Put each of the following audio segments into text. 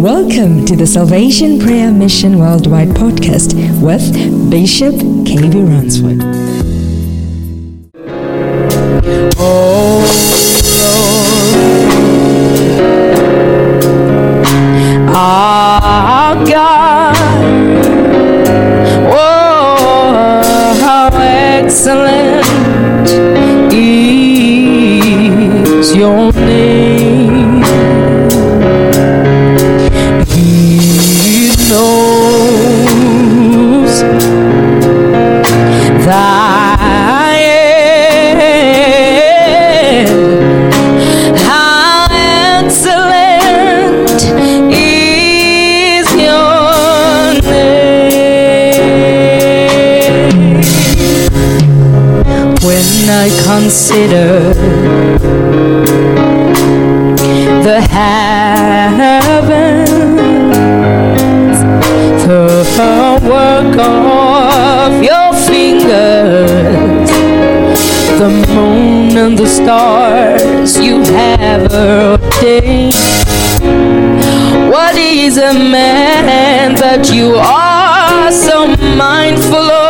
Welcome to the Salvation Prayer Mission Worldwide podcast with Bishop KB Ransford. When I consider the heavens, the work of your fingers, the moon and the stars you have ordained. What is a man that you are so mindful of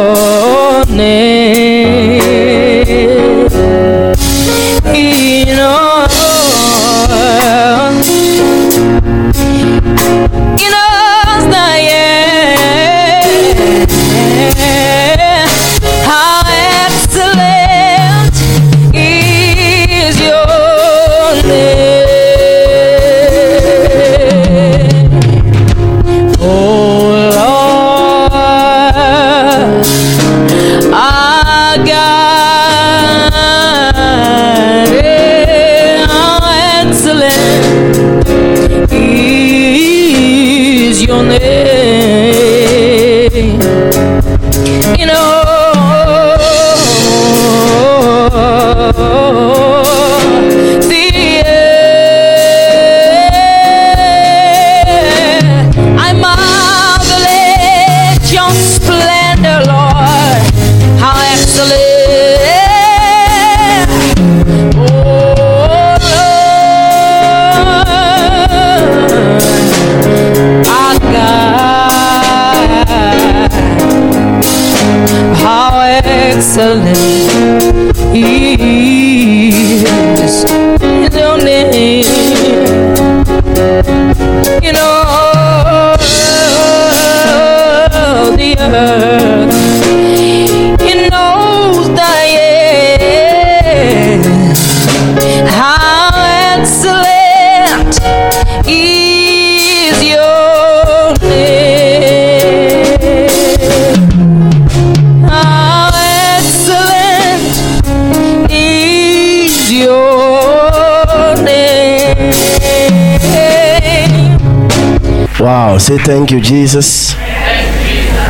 Wow, say thank you, Jesus.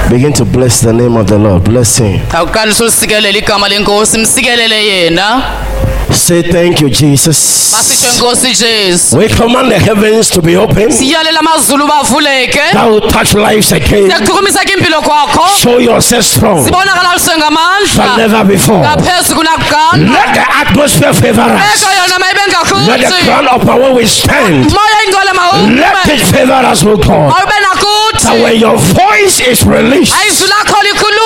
Begin to bless the name of the Lord. Bless him. Akuqalisa ulisikelela igama lenkosi msikelele yena Say thank you, Jesus. masitsho inkosi jesu We command the heavens to be open. siyalela amazulu bavuleke That will touch lives again. siyakuchukumisa ke impilo kwakho Show yourself strong sibonakala luswe than ngamandla never before. Let the atmosphere favor us. eko yona mayibe Let the ground upon where we stand. Let it favor us, O God. That when your voice is released,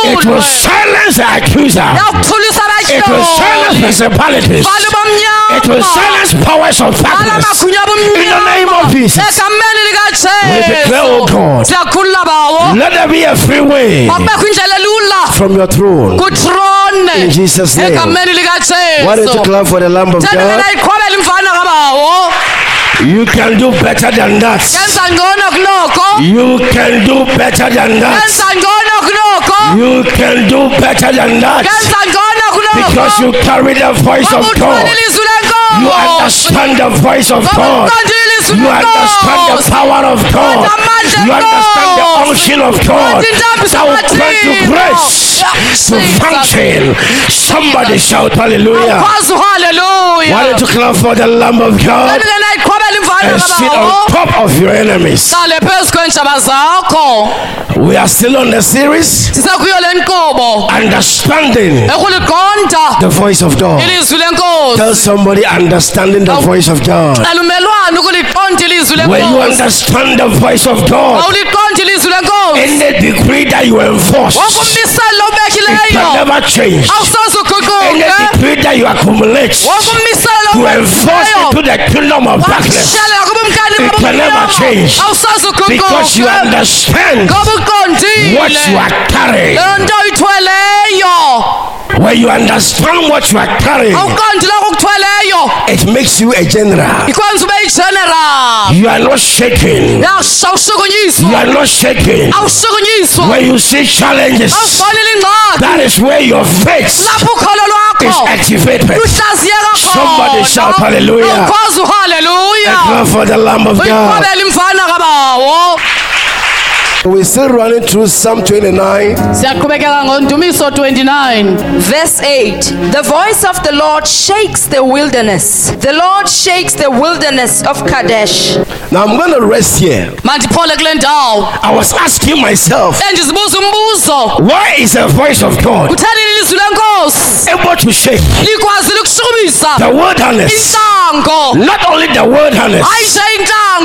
it will silence the accuser. It will silence principalities. It will silence powers of darkness. In the name of Jesus. We declare, O God, let there be a free way makubekho indlela elula from your throne. In Jesus' name. Why don't you clap for the Lamb of God? thendelela iqhwabela imfana kabawo You can do better than that. yenza ngcono kuloko You can do better than that. Yenza ngcono kuloko You can do better than that. yenza ngcono kuloko Because you carry the voice of God. You understand the voice of God. You understand the power of God. You understand the unction of God. That will grant you grace to function. Somebody shout hallelujah. Why don't you clap for the Lamb of God kanike nayiqhwabela imvana and sit on top of your enemies? hlale phezu kweentshaba zakho. We are still on the series. Sisekuyo le nkqubo understanding the voice of God. Tell somebody understanding the voice of God. cela umelwane ukuliqonda ilizwi When you understand the voice of God, in the degree that you enforce, it can never change. In the degree that you accumulate, to enforce into the kingdom of darkness, It can never change. because you understand what you are carrying. When you understand what you are carrying, it makes you a general. ikwenza ube yigeneral You are not shaken. You are not shaken. awushukunyiswa When you see challenges, ingxaki that is where your faith lapho ukholo is activated. luhlaziyeka Somebody shout hallelujah. awukwazi Clap for the Lamb of God. uyiqhwabela imfana kabawo We're still running through Psalm 29. siyaqhubekeka ngondumiso 29 Verse 8 The voice of the Lord shakes the wilderness. The Lord shakes the wilderness of Kadesh. Now I'm going to rest here. mandiphole kule ndawo I was asking myself, endizibuza umbuzo why is the voice of God kutheni ilizwi lenkosi able to shake likwazile ukushukumisa the wilderness? Not only the wilderness, hayi nje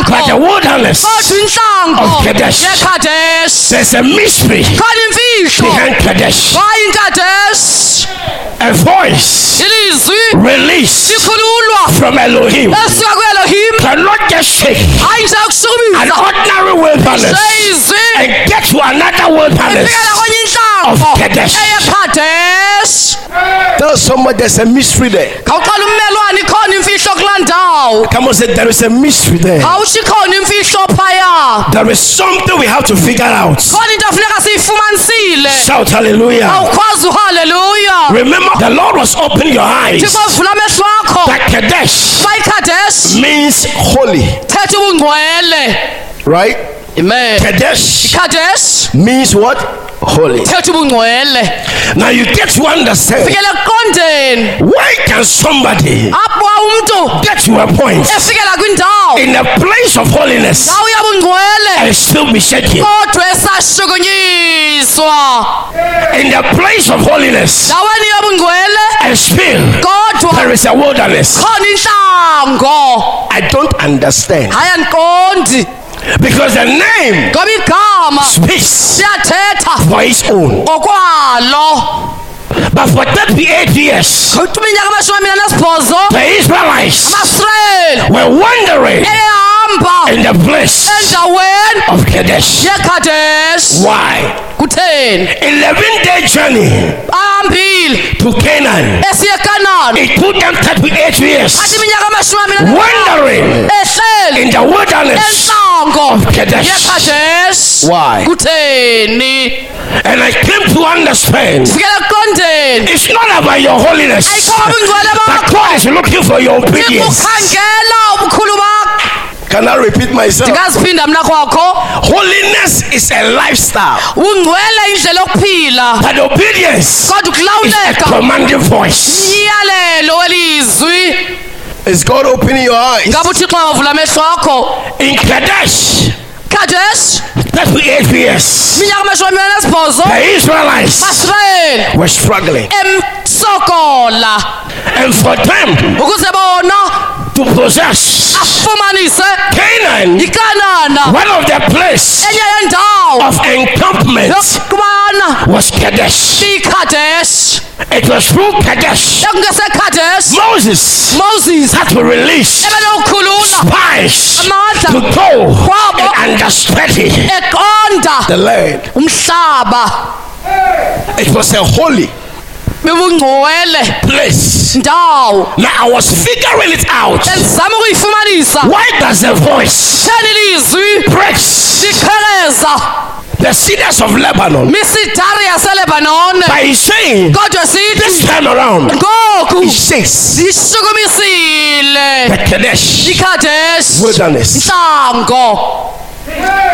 but the wilderness. kodwa intlango Of Kadesh. There's a mystery. Behind Kadesh. hayi inkadesh A voice ilizwi released likhululwa from Elohim esuka kuelohim cannot just shake hayi nje an ukushukumisa ordinary wilderness nje izwi and get to another wilderness. ifikela kwenye intlango Of Kadesh. eyekadesh Tell somebody there's a mystery there. khawuxela ummelwane ikhona imfihlo kulaa ndawo Come on, say there is a mystery there. awutsho ikhona imfihlo phaya There is something we have to figure out. khona into afuneka siyifumanisile Shout hallelujah. Remember, the Lord was opening your eyes. thixo vula amehlo akho. That Kadesh means holy, right? amen Kadesh ikadesh means what? Holy. Now you get to understand why can somebody get to a point in a place of holiness and still be shaking? In the place of holiness and still there is a wilderness. I don't understand because the name speaks for its own. But for 38 years, kuthiwa iminyaka amashumi amine anesibhozo the Israelites were wandering in the place of Kadesh. Why? kutheni? 11 day journey ah, ahambile to Canaan. esiye kanani It took them 38 athi years iminyaka amashumi amine wandering ehleli in the wilderness. entlango Kadesh. yekadesh Why? kutheni And I came to understand fikele ekuqondeni it's not about your holiness, ayikho ubungcwele but bakho God is looking for your obedience. ukhangela ubukhulu bakho Can I repeat myself? ndingaziphinda mna kwakho. Holiness is a lifestyle, ungcwele indlela yokuphila. But obedience kodwa is a ukulawuleka commanding voice. welizwi. Is God opening your eyes? uthixo amehlo akho? In Kadesh, kadesh? 38 years, amashumi the Israelites were struggling. emsokola. And for them ukuze bona to possess Canaan, one of the place of encampment was Kadesh. It was through Kadesh. Moses moses. had to release spies to go and understudy eqonda the land. It was a holy bebungcwele. Place. ndawo. Now I was figuring it out. benzama ukuyifumanisa. Why does the voice theni lizwi. breaks liqheleza the cedars of Lebanon? Misidari yaselebanone by saying kodwa this sithi time around ngoku it says the Kadesh ikadesh wilderness. ntlango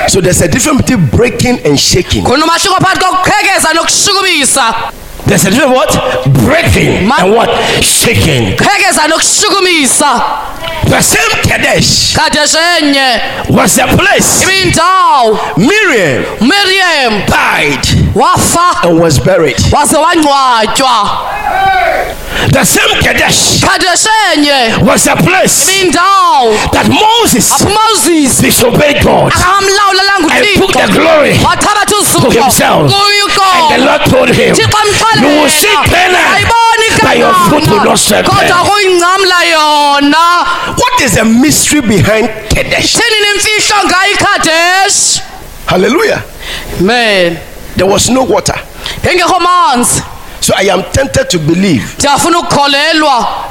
So there's a difference between breaking and shaking. khona umahluko phakathi kokuqhekeza nokushukumisa There's a difference what? Breaking Ma- and what? Shaking. The same Kadesh was a place Miriam miriam died wafa and was buried. The same Kadesh kadesh was a place that Moses apho umoses disobeyed God. and took the glory to himself. And the Lord told him, You will see Canaan, ayiboni but your foot will not step kodwa there. kuyincamla yona. What is the mystery behind Kadesh? thini nimfihlo ngayo ikhadesh Hallelujah. man There was no water. So I am tempted to believe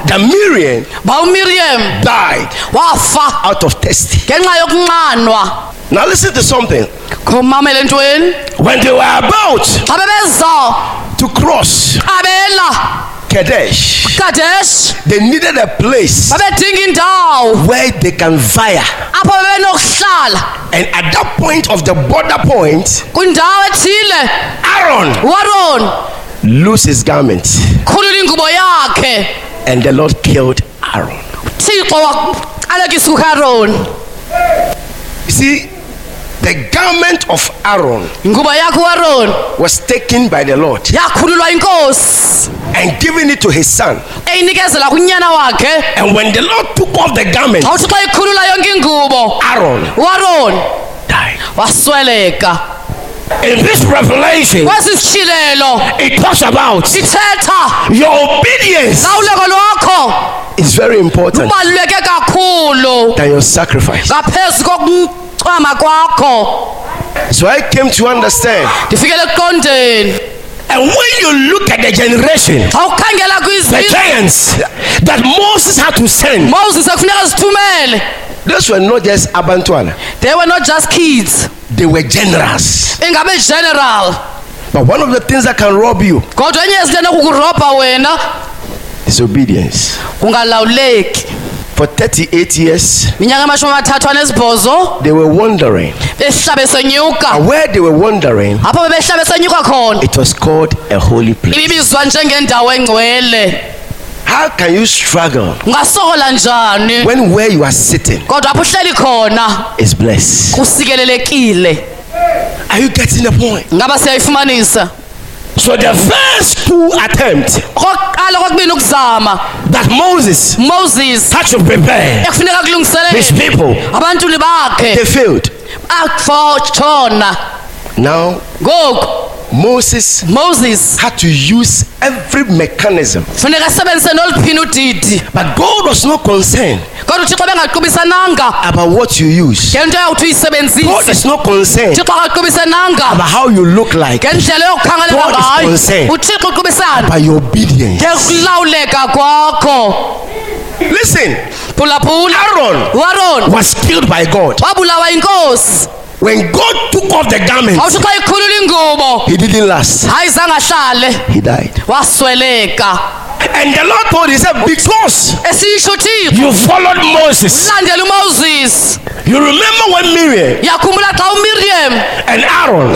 that Miriam ba umiriam. died out of thirsty. Now listen to something. When they were about to cross Kadesh, kadesh. they needed a place where they can fire. And at that point of the border point, Aaron loosed his garment khulula ingubo yakhe and the Lord killed Aaron. thixo waqalekisa uharoni You see, the garment of Aaron ingubo yakhe uaron was taken by the Lord and given it to his son. eyinikezela kunyana wakhe And when the Lord took off the garment, xa uthi xa ikhulula yonke Aaron died. In this revelation, it talks about your obedience is very important than your sacrifice. So I came to understand. And when you look at the generation, the giants that Moses had to send, moses those were not just Abantwana, they were not just kids they were generous ingabe general But one of the things that can rob you kodwa enye yezinto enokukurobha wena is obedience. kungalawuleki For 38 years, minyaka amashumi amathathu anesibhozo they were wandering. behlabe senyuka And where they were wandering, apho bebehlabe senyuka khona it was called a holy place. ibibizwa njengendawo engcwele How can you struggle ungasokola njani when where you are sitting kodwa apho uhleli khona is blessed? kusikelelekile Are you getting the point? ngaba siyayifumanisa So the first two attempts okokuqala kokubini ukuzama that Moses moses had to prepare his people, they failed. Now Moses moses had to use every mechanism, funeka asebenzise noluphina udidi but God was not concerned kodwa uthixo bengaqubisananga about what you use. God is not concerned about how you look like, God is concerned. by your obedience. Listen, Aaron was killed by God. When God took off the garment, awuthi xa ikhulula ingubo he didn't last. hayi zange ahlale He died. wasweleka And the Lord told he said, Because uthixo you followed Moses. umoses You remember when Miriam yakhumbula xa umiriam and Aaron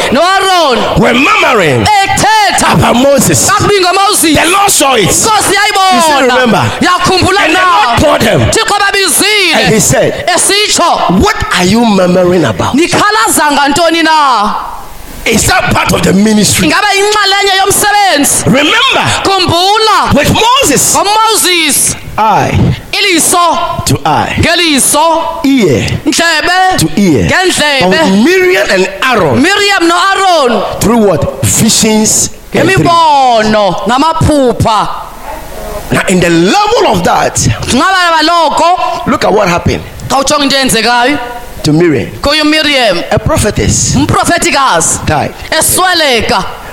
were murmuring ethetha about Moses. The Lord saw it. inkosi You still yayibona remember? yakhumbula And the Lord told thixo and he said, esitsho. What are you murmuring about? nikhalaza ngantoni na? Is that part of the ministry? ingabe yinxalenye yomsebenzi? Remember, khumbula. with Moses, ngomoses eye iliso. To eye, ngeliso. Ear. Ndlebe to ear. Ngendlebe. Miriam and Aaron, miriam noaron through what? Visions ngemibono ngamaphupha Now, in the level of that, look at what happened xa ujonga into eyenzekayo to Miriam. A prophetess died.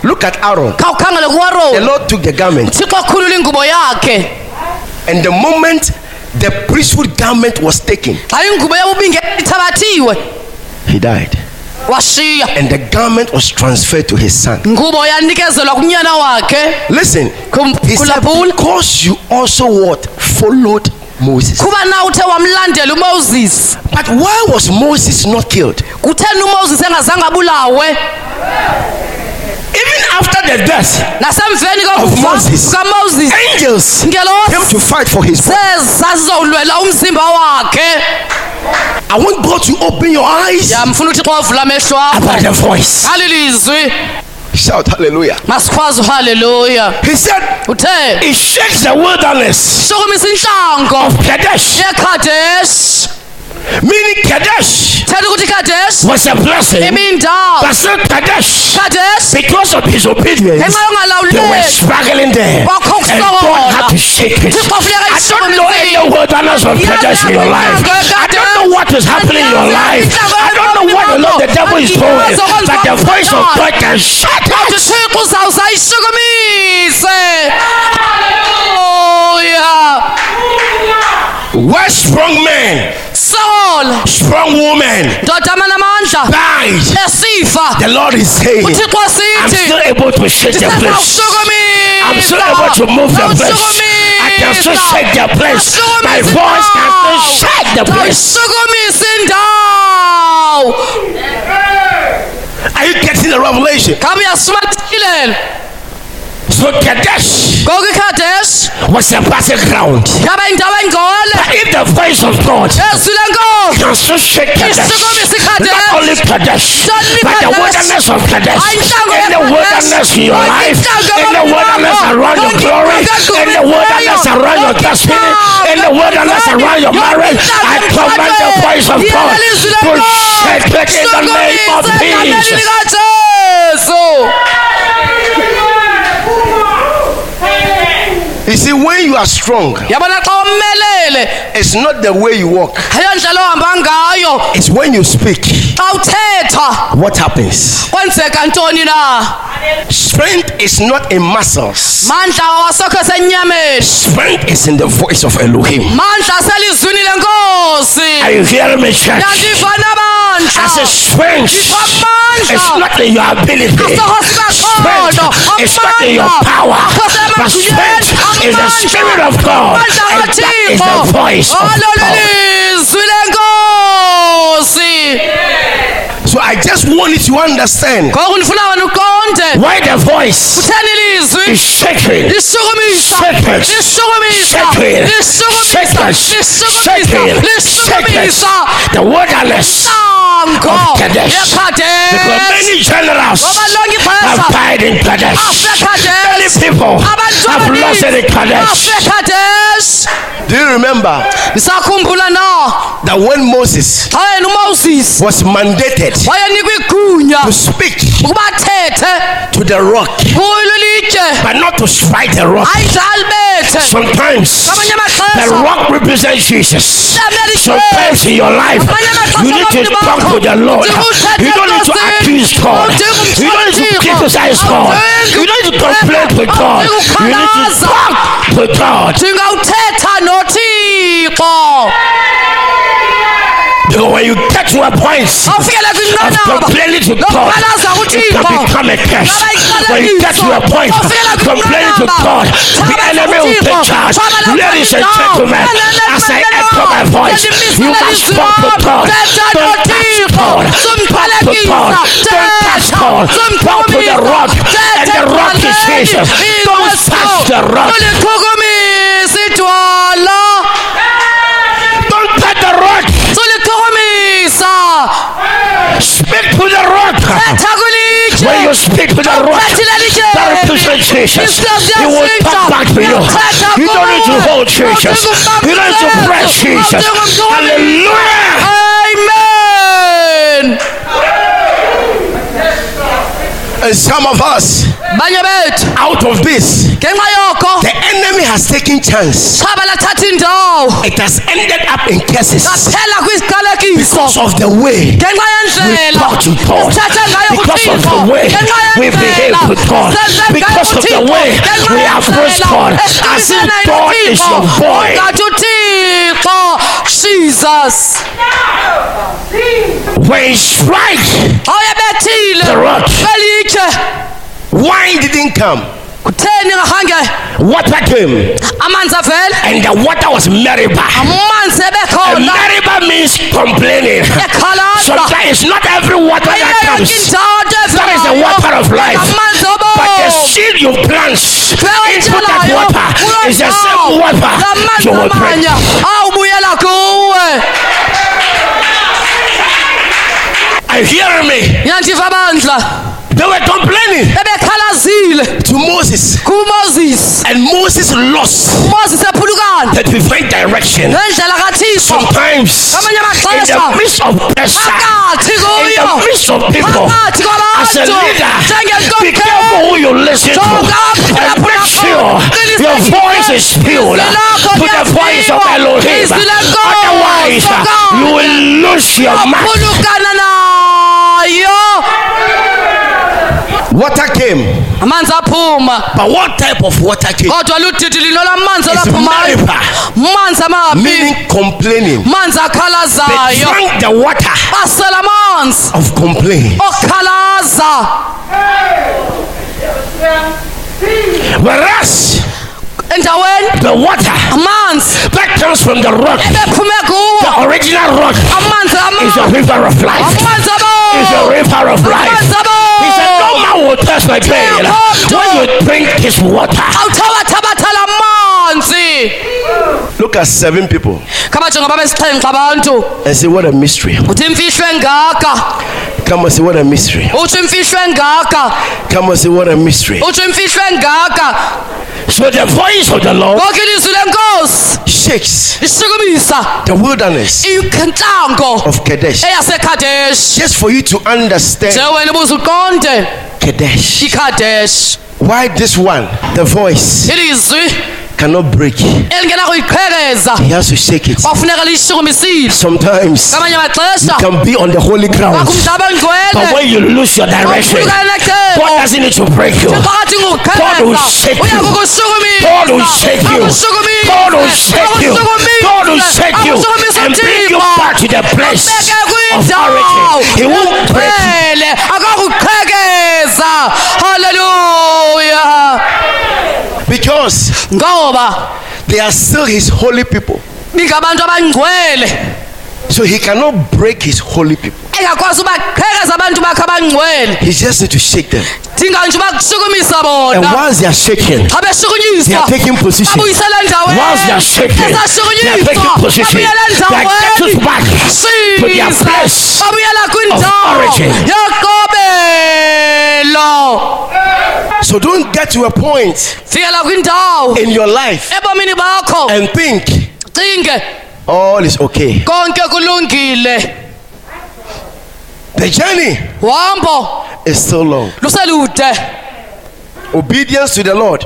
Look at Aaron. The Lord took the garment, thixo akhulula ingubo yakhe and the moment the priesthood garment was taken, xa ingubo yabubinge ithabathiwe he died. Washiya And the garment was transferred to his son. ngubo yanikezelwa kunyana wakhe Listen, he said, because you also what? Followed Moses. kuba na uthe wamlandela umoses But why was Moses not killed? kutheni umoses engazange abulawe Even after the death, nasemveni Moses. angels came to fight for his umzimba wakhe I want God to open your eyes yamfuna uthixo wavula amehlo about the akho voice. alilizwi Shout hallelujah. masikhwazi uhaleluya He said, uthe It shakes the wilderness of Kadesh. yekhadesh Meaning Kadesh was a blessing. imindawo But still Kadesh, khadesh because of his obedience, they were struggling there. And God had to shake it. I don't know ayishukumisile. wilderness of Kadesh in your life. I don't know what is happening in your life. I don't know what the Lord the devil is doing. But the voice of God can shut it. uthixo uzawuze ayishukumise haleluya Where strong men, sola strong amanamandla died, the Lord is saying, I'm still able to shake the place. I'm still able to move the place. Can still shake the place. My voice can still shake the place. Are you getting the revelation? So Kadesh ngoku ikhadesh was a battleground. engcole If the voice of God. Ezwi lenkosi can still shake Kadesh, not only Kadesh, but the wilderness of Kadesh, in the wilderness in your life, in the wilderness around your glory, in the wilderness around your destiny, in the wilderness around your marriage, I command the voice of God to shake it in the name of Jesus. Likajesu You are strong, yabona xa umelele it's not the way you walk, ayondlela ohamba ngayo. It's when you speak. xa uthetha. What happens? kwenzeka ntoni na Strength is not in muscles, mandla awasokho senyameni strength is in the voice of Elohim. mandla aselizwini lenkosi Are you hearing me, church? I said, strength is not in your ability. Strength is not in your power. But strength is the Spirit of God. And that is the voice of God. ololilizwi lenkosi So I want you understand? Ngoku ndifuna wena uqonde why the voice is shaking. it. Shake it. lishukumisa. The wilderness. Of Kadesh. Because many generals have died in Kadesh. Many people have lost in Kadesh. Do you remember ndisakhumbula na that when Moses umoses was mandated to speak to the rock, but not to strike the rock? Sometimes the rock represents Jesus. Sometimes in your life, you need to talk to the Lord. You don't need to accuse God. You don't need to criticize God. You don't need to complain to God. You need to talk to God. Ndingawuthetha nothixo Because when you get to a point of complaining to God, it can become a curse. When you get to a point of complaining to God, the enemy will take charge. Ladies and gentlemen, as I echo my voice, you must talk to God. Don't touch God. Talk to God. Don't touch God. Talk to the rock. And the rock is Jesus. Don't touch the rock. You speak to the rock, that represents Jesus. He will talk back to you. You don't need to hold Jesus. You don't need to press Jesus. Hallelujah. amen And some of us, out of this, the enemy has taken chance. chaba lathatha indawo. It has ended up in curses because of the way we talk to God, because of the way we behave with God, because of the way we approach God, as if God is your boy. Uthixo jesus When he awuyebethile The rock. wine didn't come. water came and the water was Meribah. amanzi And Meribah means complaining. Sometimes not every water that comes, that is the water of life. But the seed you plant into that water is the same water you will bring. amanye awubuyela kuwe Are you hearing me? They were complaining to Moses, kumoses and Moses lost. Ephulukana the divine direction. ngendlela kathixo. Sometimes, Amanye in the midst of pressure, phakathi in the midst of people, phakathi as a leader, be careful who you listen to. And make sure your voice is filled to the voice of Elohim. Otherwise, you will lose your mind. Water came. amanzi aphuma. But what type of water came? kodwa ludidi lino lamanzi It's olaphumayo manzi amabi Meaning complaining. Manzi They akhalazayo drank the water. Basela amanzi. Of complaining. okukhalaza Whereas endaweni? the water amanzi. that comes from the rock, bephume kuwo. the original rock, amanzi is the river of life. amanzi Is the abo river of life. amanzi He will touch my pail when you drink this water. Look at seven people. Kabajonga babesixhenxe abantu and say, What a mystery. uthi imfihlo engaka Come and say, What a mystery. utsho imfihlo engaka Come and say, What a mystery. utsho imfihlo engaka So the voice of the Lord ngoku ilizwi lenkosi Shakes. Lishukumisa the wilderness. Intlango of Kadesh. eyasekhadeshi Just for you to understand Kadesh. Why this one, the voice, ilizwi cannot break. He has to shake it. Sometimes you can be on the holy ground, But when you lose your direction, God doesn't need to break you. God will shake you. God will shake you. God will shake you. God will shake you and bring you back to the place of origin. He won't break you. Because ngoba they are still his holy people. abangcwele So he cannot break his holy people. engakwazi ubaqhekeza abantu bakhe abangcwele He just needs to shake them. And bona once they are shaken, xa they beshukunyiswa are taking position. endaweni Once they are shaken, they are taking position. They are getting back to their place babuyela kwindawo origin. yokobelo So don't get to a point in your life and think all is okay. The journey is still long. Obedience to the Lord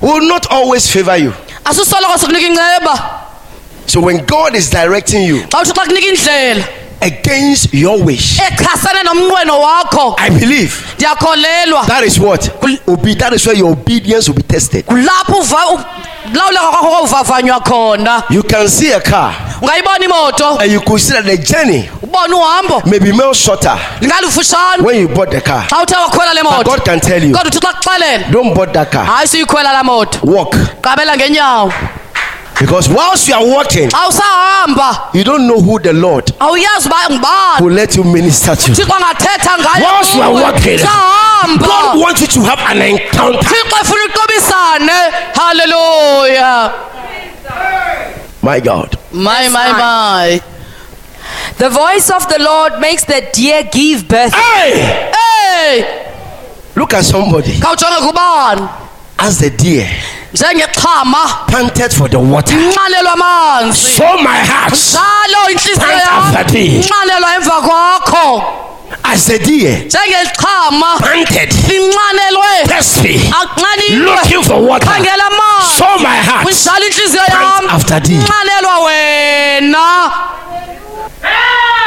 will not always favor you. asusoloko sikunika inceba. So when God is directing you xa uthi xa kunika indlela against your wish, echasane nomnqweno wakho. I believe ndiyakholelwa. that is what obe- that is where your obedience will be tested. kulapho uva- u- kwakho kwavavanywa khona. You can see a car. Ungayibona imoto? And you could see that the journey ubone uhambo? may be more shorter. Lingalufutshane. When you bought the car. xa uthe wakhwela le But moto God can tell you, kodwa uthi xa don't board that car. hayi suyikhwela laa moto. Walk. qabela Because whilst you are walking, xa usahamba you don't know who the Lord awuyazi uba ngubani. will let you minister to. thixo angathetha Whilst you are ngayo walking, sahamba God wants you to have an encounter. thixo efuna uqobisane halleluya My God. my my my. The voice of the Lord makes the deer give birth. Hey! hey! Look at somebody. Khawujonge kubani. As the deer njengexhama panted for the water. nxanelwa amanzi. So my heart, njalo intliziyo Pant yam after thee. emva kwakho. As the deer panted, linxanelwe thirsty, anxaniwe looking for water. khangela amanzi. So my heart, kunjalo intliziyo Pant yam after thee. wena.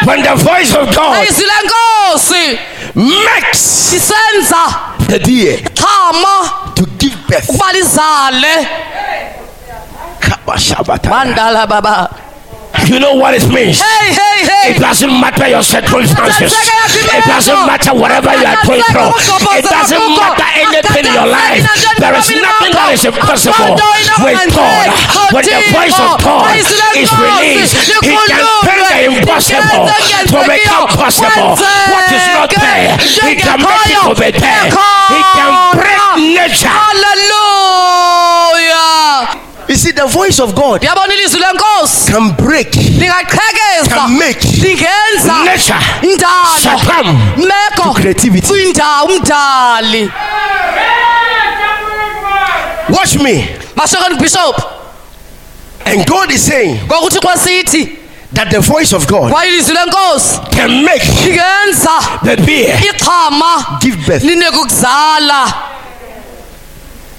When the voice of God izwi lenkosi. makes the deer xhama to birth. ukuba lizale Kabashabata. mandala baba you know what it means. hey hey hey It doesn't matter your circumstances. It doesn't matter whatever you are going through. It doesn't matter your life. There is nothing that is impossible with God. When the voice of God is released, He can turn the impossible to become possible. What is not there, He can make it to be there. He can break nature. haleluya You see, the voice of God yabona ilizwi can break, lingaqhekeza. can make lingenza. Nature. Indalo succumb meko. Creativity. Watch me. mashokeni bishop And God is saying that the voice of God kwaye ilizwi lenkosi can make the beer. give birth.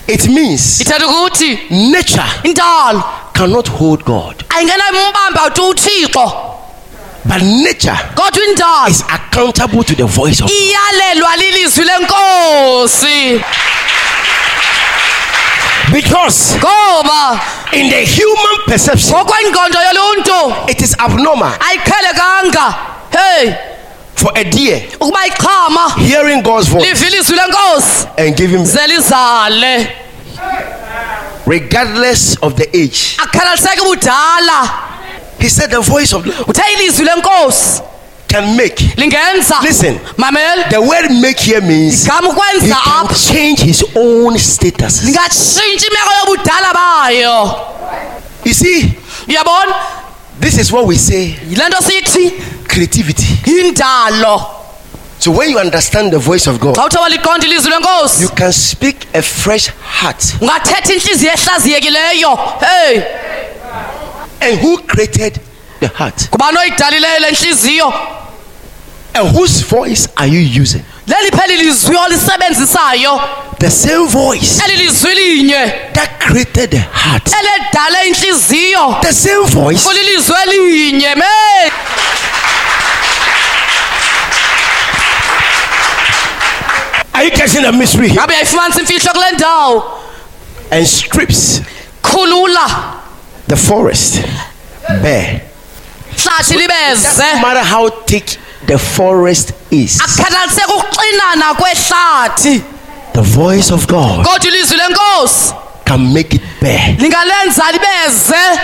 It means nature cannot hold God, ayingenayimbamba uthi uthixo but nature is accountable to the voice of God. Iyalelwa lilizwi lenkosi Because ngoba in the human perception, ngokwengqondo yoluntu it is abnormal. ayiqhelekanga. Hey for a deer ukuba iqhama hearing God's voice live ilizwi lenkosi and ze lizale regardless of the age. budala He said the voice of uthe ilizwi lenkosi can make. lingenza Listen. mamela The word make here means he can change his own status. lingatshintsha imeko yobudala bayo You see, uyabona this is what we say yile nto sithi creativity. So when you understand the voice of God, xa uthe waliqonda ilizwi you can speak a fresh heart. ungathetha intliziyo ehlaziyekileyo hey And who created the heart? And whose voice are you using? leli pheli lizwi olisebenzisayo The same voice eli lizwi linye that created the heart. The same voice kulilizwi elinye me are you catching the mystery here? ngabe uyayifumanisa imfihlo kule ndawo And strips the forest bare. libeze matter how thick the forest is, akukhathaliseki ukuxinana kwehlathi. The voice of God kodwa ilizwi lenkosi. can make it bare. lingalenza libeze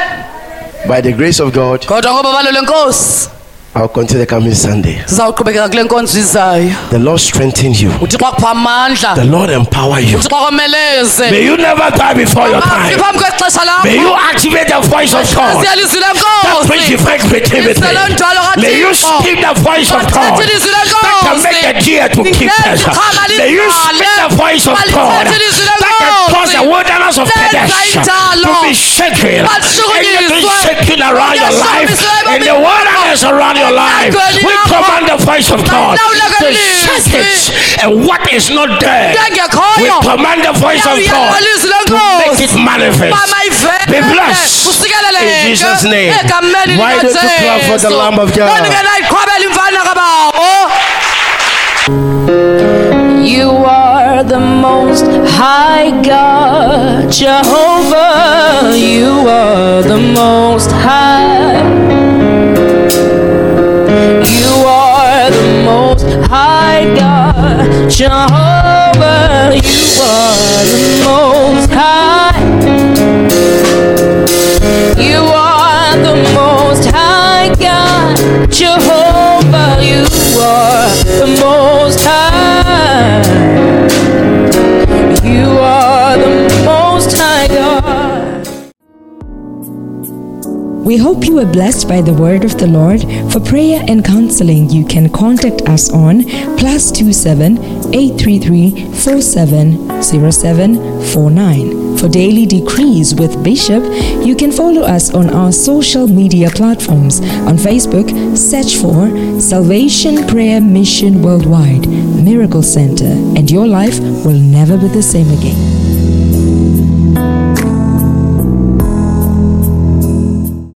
By the grace of God, kodwa ngoba balo lenkosi I'll continue coming Sunday. sizawuqhubekeka kule nkonzo izayo The Lord strengthen you. akupha amandla The Lord empower you. uthixo akomeleze May you never die before your time. phambi kwexesha May you activate the voice of God. siya lizwi That brings lenkosi divine creativity. May you speak the voice of God. That can make a lenkosi deer to keep us. May you speak the voice of God. That can cause the wilderness of Kadesh to be shaken. Anything shaking around your life, in the wilderness around your life, we command the voice of God to shake it. And what is not there, we command the voice of God to make it manifest. Be blessed. In Jesus' name. Why don't you clap for the Lamb of God? ndingenayiqhwabela imfana kabawo You are the most high God, Jehovah. You are the most high. Jehovah. You are the most high. You are the most high God, Jehovah. You are the most We hope you were blessed by the word of the Lord. For prayer and counseling, you can contact us on plus two seven eight three three four seven zero seven four nine. For daily decrees with Bishop, you can follow us on our social media platforms. On Facebook, search for Salvation Prayer Mission Worldwide Miracle Center, and your life will never be the same again.